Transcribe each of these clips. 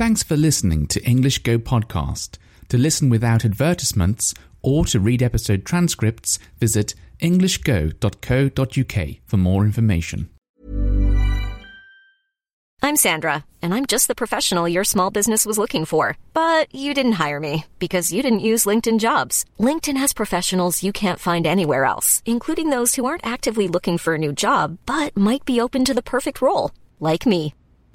Thanks for listening to English Go Podcast. To listen without advertisements or to read episode transcripts, visit englishgo.co.uk for more information. I'm Sandra, and I'm just the professional your small business was looking for. But you didn't hire me because you didn't use LinkedIn jobs. LinkedIn has professionals you can't find anywhere else, including those who aren't actively looking for a new job but might be open to the perfect role, like me.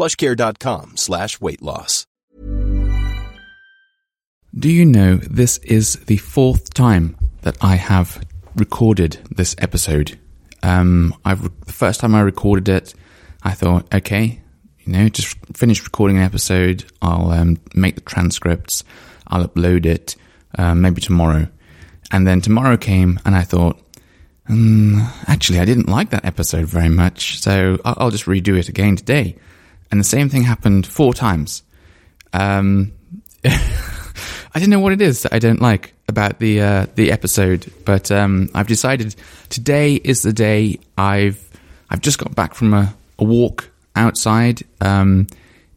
plushcare.com slash weight loss. Do you know this is the fourth time that I have recorded this episode? Um, I've the first time I recorded it, I thought, okay, you know, just finish recording an episode. I'll um, make the transcripts. I'll upload it um, maybe tomorrow. And then tomorrow came, and I thought, mm, actually, I didn't like that episode very much, so I'll, I'll just redo it again today. And the same thing happened four times. Um, I don't know what it is that I don't like about the uh, the episode, but um, I've decided today is the day I've I've just got back from a, a walk outside. Um,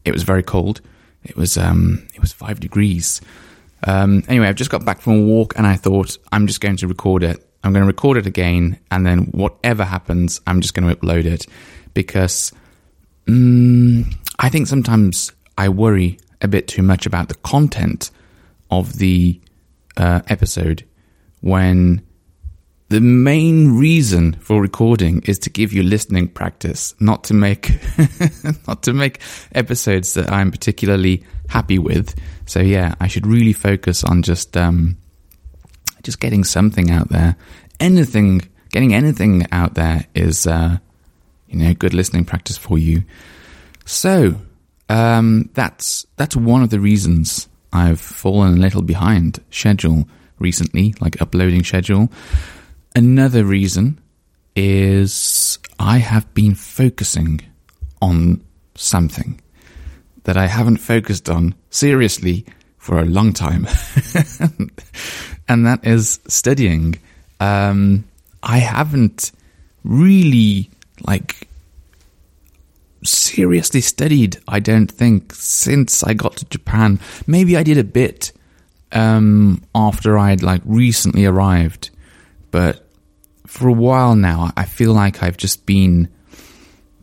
it was very cold. It was um, it was five degrees. Um, anyway, I've just got back from a walk, and I thought I'm just going to record it. I'm going to record it again, and then whatever happens, I'm just going to upload it because mm, I think sometimes I worry a bit too much about the content of the uh, episode when the main reason for recording is to give you listening practice, not to make not to make episodes that I'm particularly happy with. So yeah, I should really focus on just um, just getting something out there. Anything, getting anything out there is uh, you know good listening practice for you. So um, that's that's one of the reasons I've fallen a little behind schedule recently, like uploading schedule. Another reason is I have been focusing on something that I haven't focused on seriously for a long time, and that is studying. Um, I haven't really like seriously studied, I don't think, since I got to Japan. Maybe I did a bit um, after I'd like recently arrived, but for a while now, I feel like I've just been.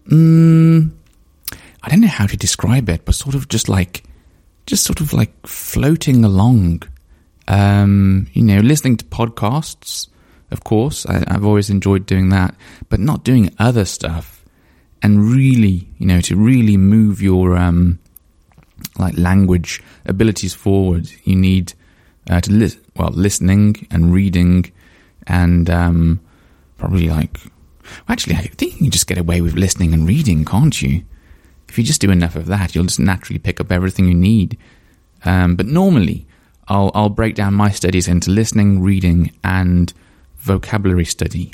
Mm, I don't know how to describe it, but sort of just like, just sort of like floating along. Um, you know, listening to podcasts, of course. I, I've always enjoyed doing that, but not doing other stuff and really, you know, to really move your um, like language abilities forward, you need uh, to li- well listening and reading, and um, probably like actually, I think you can just get away with listening and reading, can't you? If you just do enough of that, you'll just naturally pick up everything you need. Um, but normally, I'll I'll break down my studies into listening, reading, and vocabulary study.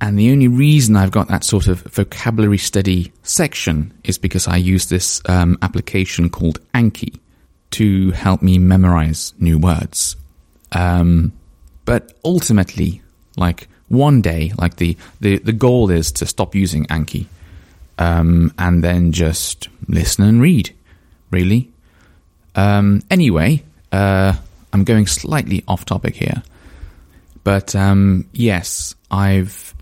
And the only reason I've got that sort of vocabulary study section is because I use this um, application called Anki to help me memorize new words. Um, but ultimately, like one day, like the, the, the goal is to stop using Anki um, and then just listen and read, really. Um, anyway, uh, I'm going slightly off topic here. But um, yes, I've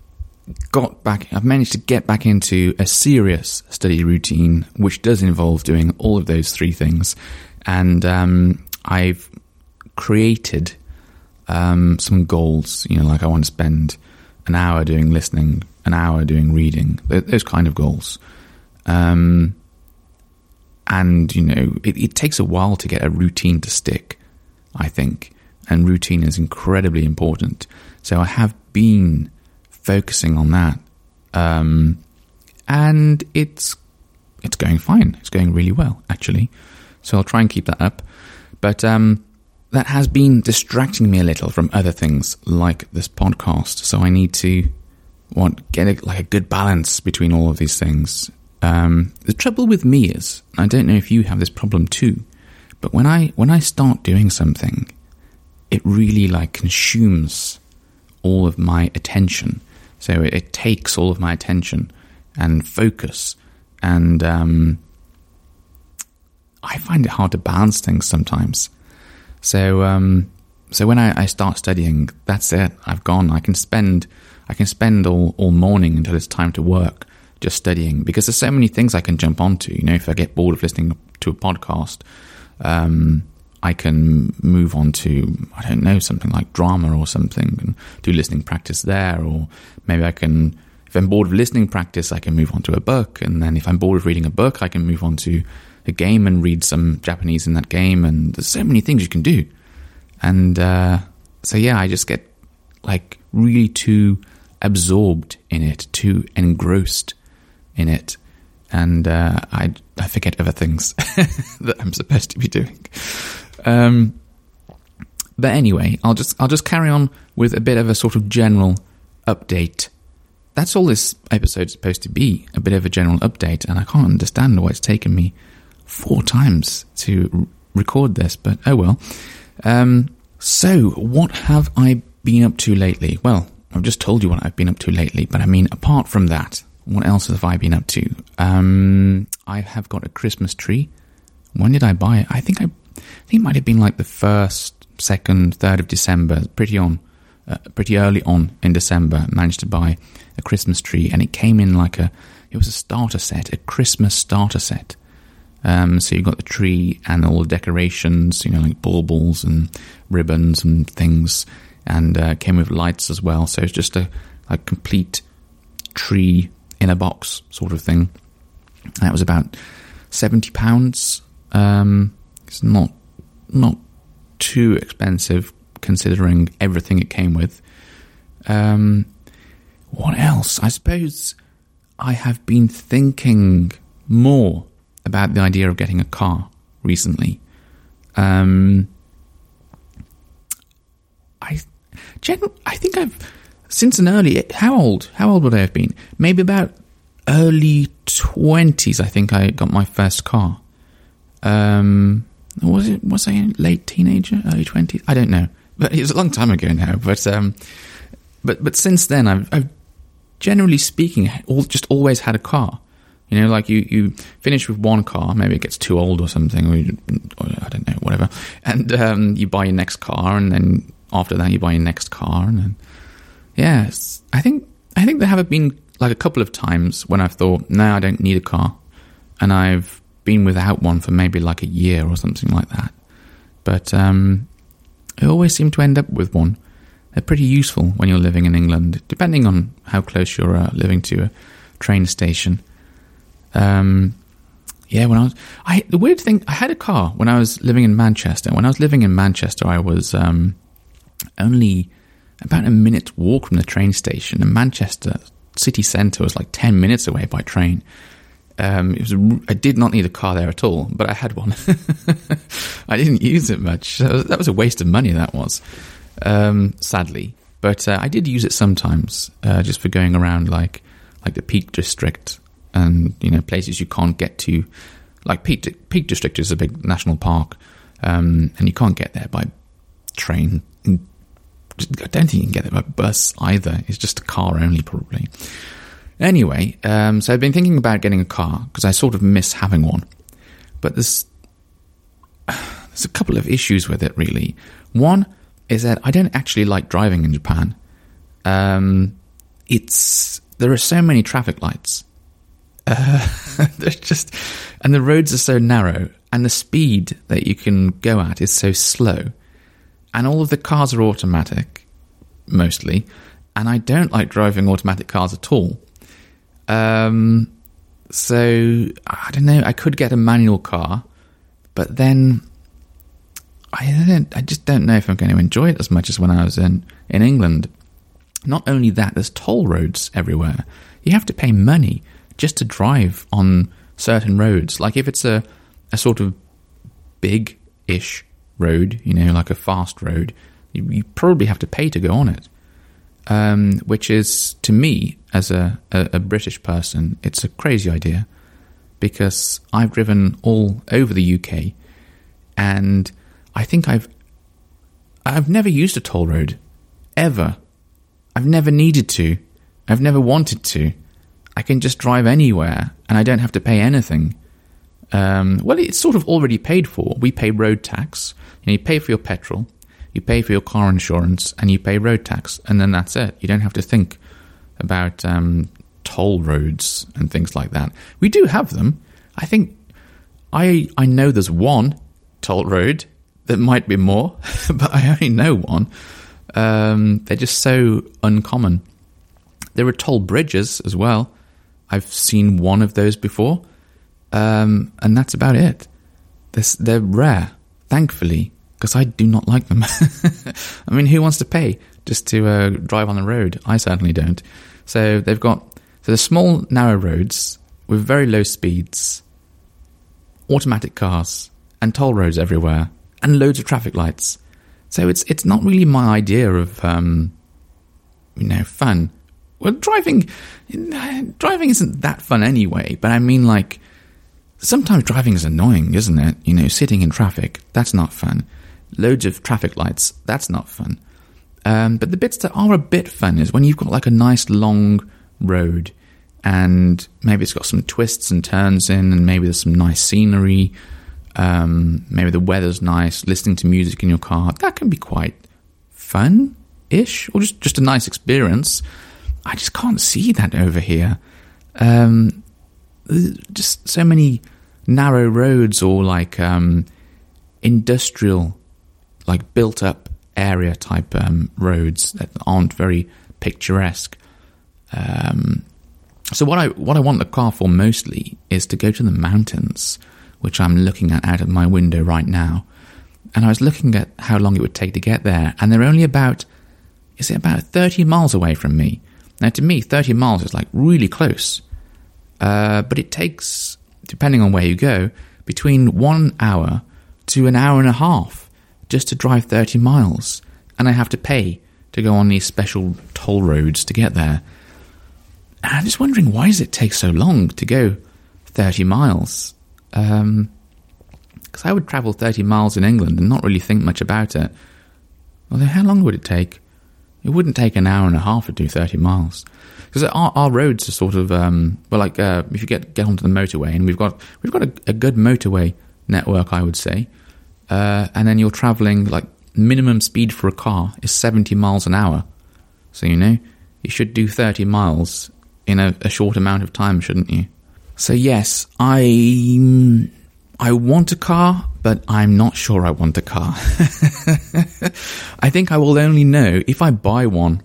got back, I've managed to get back into a serious study routine, which does involve doing all of those three things. And um, I've created um, some goals, you know, like I want to spend an hour doing listening, an hour doing reading, those kind of goals. Um, and, you know, it, it takes a while to get a routine to stick, I think. And routine is incredibly important. So I have been focusing on that. Um, and it's it's going fine. It's going really well, actually. So I'll try and keep that up. But um, that has been distracting me a little from other things like this podcast. So I need to want get a, like a good balance between all of these things. Um, the trouble with me is, I don't know if you have this problem too, but when I when I start doing something, it really like consumes all of my attention. So it, it takes all of my attention and focus, and um, I find it hard to balance things sometimes. So um, so when I, I, start studying, that's it. I've gone. I can spend I can spend all, all morning until it's time to work just studying because there's so many things I can jump onto. You know, if I get bored of listening to a podcast, um, I can move on to I don't know something like drama or something and do listening practice there, or maybe I can. If I'm bored of listening practice, I can move on to a book, and then if I'm bored of reading a book, I can move on to a game and read some Japanese in that game, and there's so many things you can do. And uh, so, yeah, I just get like really too absorbed in it, too engrossed in it, and uh, I I forget other things that I'm supposed to be doing. Um, but anyway, I'll just I'll just carry on with a bit of a sort of general update. That's all this episode's supposed to be, a bit of a general update, and I can't understand why it's taken me four times to record this, but oh well. Um, so, what have I been up to lately? Well, I've just told you what I've been up to lately, but I mean, apart from that, what else have I been up to? Um, I have got a Christmas tree. When did I buy it? I think I, I think it might have been like the first, second, third of December. Pretty on, uh, pretty early on in December. Managed to buy a Christmas tree, and it came in like a. It was a starter set, a Christmas starter set. Um, so you've got the tree and all the decorations, you know, like baubles and ribbons and things, and uh, came with lights as well. So it's just a, a complete tree in a box sort of thing. That was about seventy pounds. Um, it's not not too expensive considering everything it came with. Um, what else? I suppose I have been thinking more about the idea of getting a car recently. Um, I, I think I've since an early. How old? How old would I have been? Maybe about early twenties. I think I got my first car. Um, was it? Was I late teenager? Early twenties? I don't know. But it was a long time ago now. But um, but but since then, I've, I've generally speaking, all, just always had a car. You know, like you, you finish with one car, maybe it gets too old or something, or, you, or I don't know, whatever, and um, you buy your next car, and then after that you buy your next car, and then yes, I think I think there have been like a couple of times when I've thought, no, I don't need a car, and I've been without one for maybe like a year or something like that, but um, I always seem to end up with one. They're pretty useful when you're living in England, depending on how close you're uh, living to a train station. Um, yeah, when I was, I the weird thing, I had a car when I was living in Manchester. When I was living in Manchester, I was um, only about a minute walk from the train station, and Manchester city centre was like ten minutes away by train. Um, it was a, I did not need a car there at all, but I had one. I didn't use it much. That was a waste of money. That was, um, sadly, but uh, I did use it sometimes, uh, just for going around like like the Peak District and you know places you can't get to. Like Peak, Peak District is a big national park, um, and you can't get there by train. I don't think you can get there by bus either. It's just a car only, probably. Anyway, um, so I've been thinking about getting a car because I sort of miss having one. But there's there's a couple of issues with it, really. One is that I don't actually like driving in Japan. Um, it's there are so many traffic lights. Uh, there's just and the roads are so narrow, and the speed that you can go at is so slow, and all of the cars are automatic, mostly, and I don't like driving automatic cars at all. Um, so I don't know. I could get a manual car, but then I don't. I just don't know if I'm going to enjoy it as much as when I was in in England. Not only that, there's toll roads everywhere. You have to pay money just to drive on certain roads. Like if it's a a sort of big ish road, you know, like a fast road, you, you probably have to pay to go on it um, which is to me as a, a, a, British person, it's a crazy idea because I've driven all over the UK, and I think I've I've never used a toll road ever. I've never needed to. I've never wanted to. I can just drive anywhere, and I don't have to pay anything. Um, well, it's sort of already paid for. We pay road tax. You, know, you pay for your petrol, you pay for your car insurance and you pay road tax, and then that's it. You don't have to think about um, toll roads and things like that. We do have them. I think I I know there's one toll road. There might be more, but I only know one. Um, they're just so uncommon. There are toll bridges as well. I've seen one of those before, um, and that's about it. They're, they're rare, thankfully because I do not like them. I mean, who wants to pay just to uh, drive on the road? I certainly don't. So they've got so the small narrow roads with very low speeds, automatic cars, and toll roads everywhere, and loads of traffic lights. So it's it's not really my idea of um, you know fun. Well, driving driving isn't that fun anyway. But I mean, like sometimes driving is annoying, isn't it? You know, sitting in traffic that's not fun loads of traffic lights. That's not fun. Um, but the bits that are a bit fun is when you've got like a nice long road and maybe it's got some twists and turns in, and maybe there's some nice scenery. Um, maybe the weather's nice. Listening to music in your car that can be quite fun ish, or just just a nice experience. I just can't see that over here. Um, just so many narrow roads or like um, industrial like built up area type um, roads that aren't very picturesque. Um, so what I what I want the car for mostly is to go to the mountains, which I'm looking at out of my window right now. And I was looking at how long it would take to get there, and they're only about is it about 30 miles away from me. Now, to me, 30 miles is like really close, uh, but it takes, depending on where you go, between one hour to an hour and a half just to drive 30 miles, and I have to pay to go on these special toll roads to get there. And I'm just wondering why does it take so long to go 30 miles? Because um, I would travel 30 miles in England and not really think much about it. Although, how long would it take? It wouldn't take an hour and a half to do 30 miles. Because our, our roads are sort of, um, well, like uh, if you get, get onto the motorway, and we've got, we've got a, a good motorway network, I would say uh, and then you're traveling like minimum speed for a car is 70 miles an hour. So, you know, you should do 30 miles in a, a short amount of time, shouldn't you? So, yes, I. I want a car, but I'm not sure I want a car. I think I will only know if I buy one.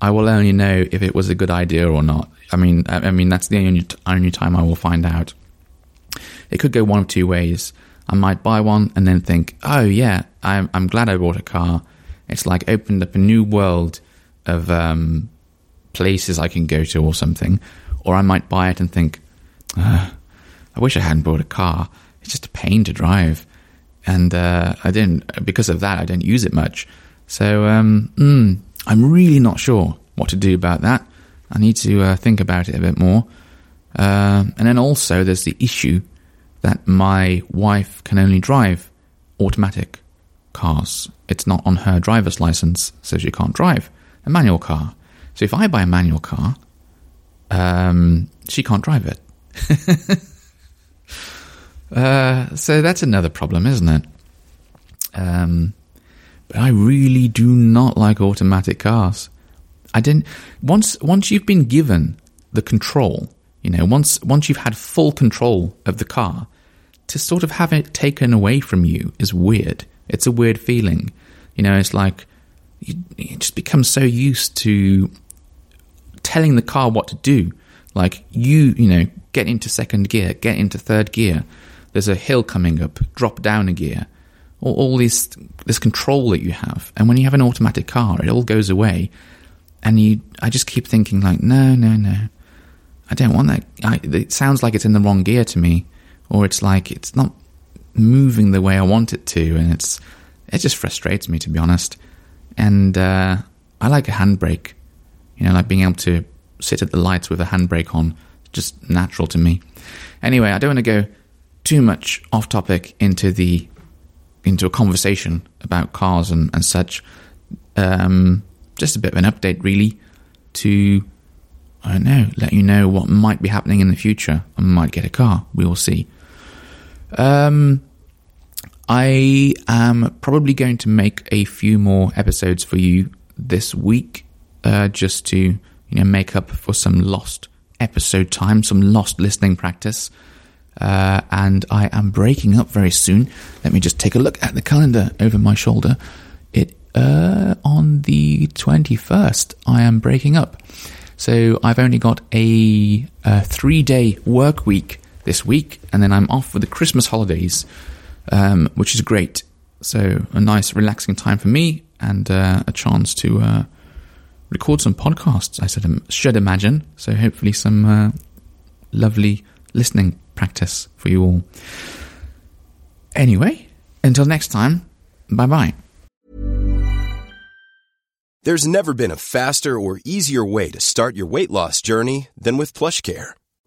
I will only know if it was a good idea or not. I mean, I, I mean that's the only only time I will find out. It could go one of two ways. I might buy one and then think, oh yeah, I'm, I'm glad I bought a car. It's like opened up a new world of um, places I can go to or something. Or I might buy it and think, I wish I hadn't bought a car. It's just a pain to drive. And uh, I didn't, because of that, I don't use it much. So um, mm, I'm really not sure what to do about that. I need to uh, think about it a bit more. Uh, and then also, there's the issue that my wife can only drive automatic. cars. It's not on her driver's license, so she can't drive a manual car. So if I buy a manual car, um, she can't drive it. uh, so that's another problem, isn't it? Um, but I really do not like automatic cars. I didn't once once you've been given the control, you know, once once you've had full control of the car, to sort of have it taken away from you is weird. It's a weird feeling. You know, it's like you, you just become so used to telling the car what to do. Like you, you know, get into second gear, get into third gear. There's a hill coming up, drop down a gear. All, all this this control that you have, and when you have an automatic car, it all goes away. And you, I just keep thinking like, no, no, no, I don't want that. I, it sounds like it's in the wrong gear to me, or it's like it's not moving the way I want it to, and it's it just frustrates me to be honest. And uh, I like a handbrake, you know, like being able to sit at the lights with a handbrake on, just natural to me. Anyway, I don't want to go too much off topic into the into a conversation about cars and, and such. Um, just a bit of an update, really, to I don't know, let you know what might be happening in the future. I might get a car. We will see. Um, I am probably going to make a few more episodes for you this week, uh, just to you know make up for some lost episode time, some lost listening practice. Uh, and I am breaking up very soon. Let me just take a look at the calendar over my shoulder. It uh, on the twenty first. I am breaking up, so I've only got a, a three day work week this week, and then I'm off for the Christmas holidays, um, which is great. So a nice, relaxing time for me, and uh, a chance to uh, record some podcasts. I should, should imagine. So hopefully, some uh, lovely listening practice for you all. Anyway, until next time, bye bye. There's never been a faster or easier way to start your weight loss journey than with PlushCare.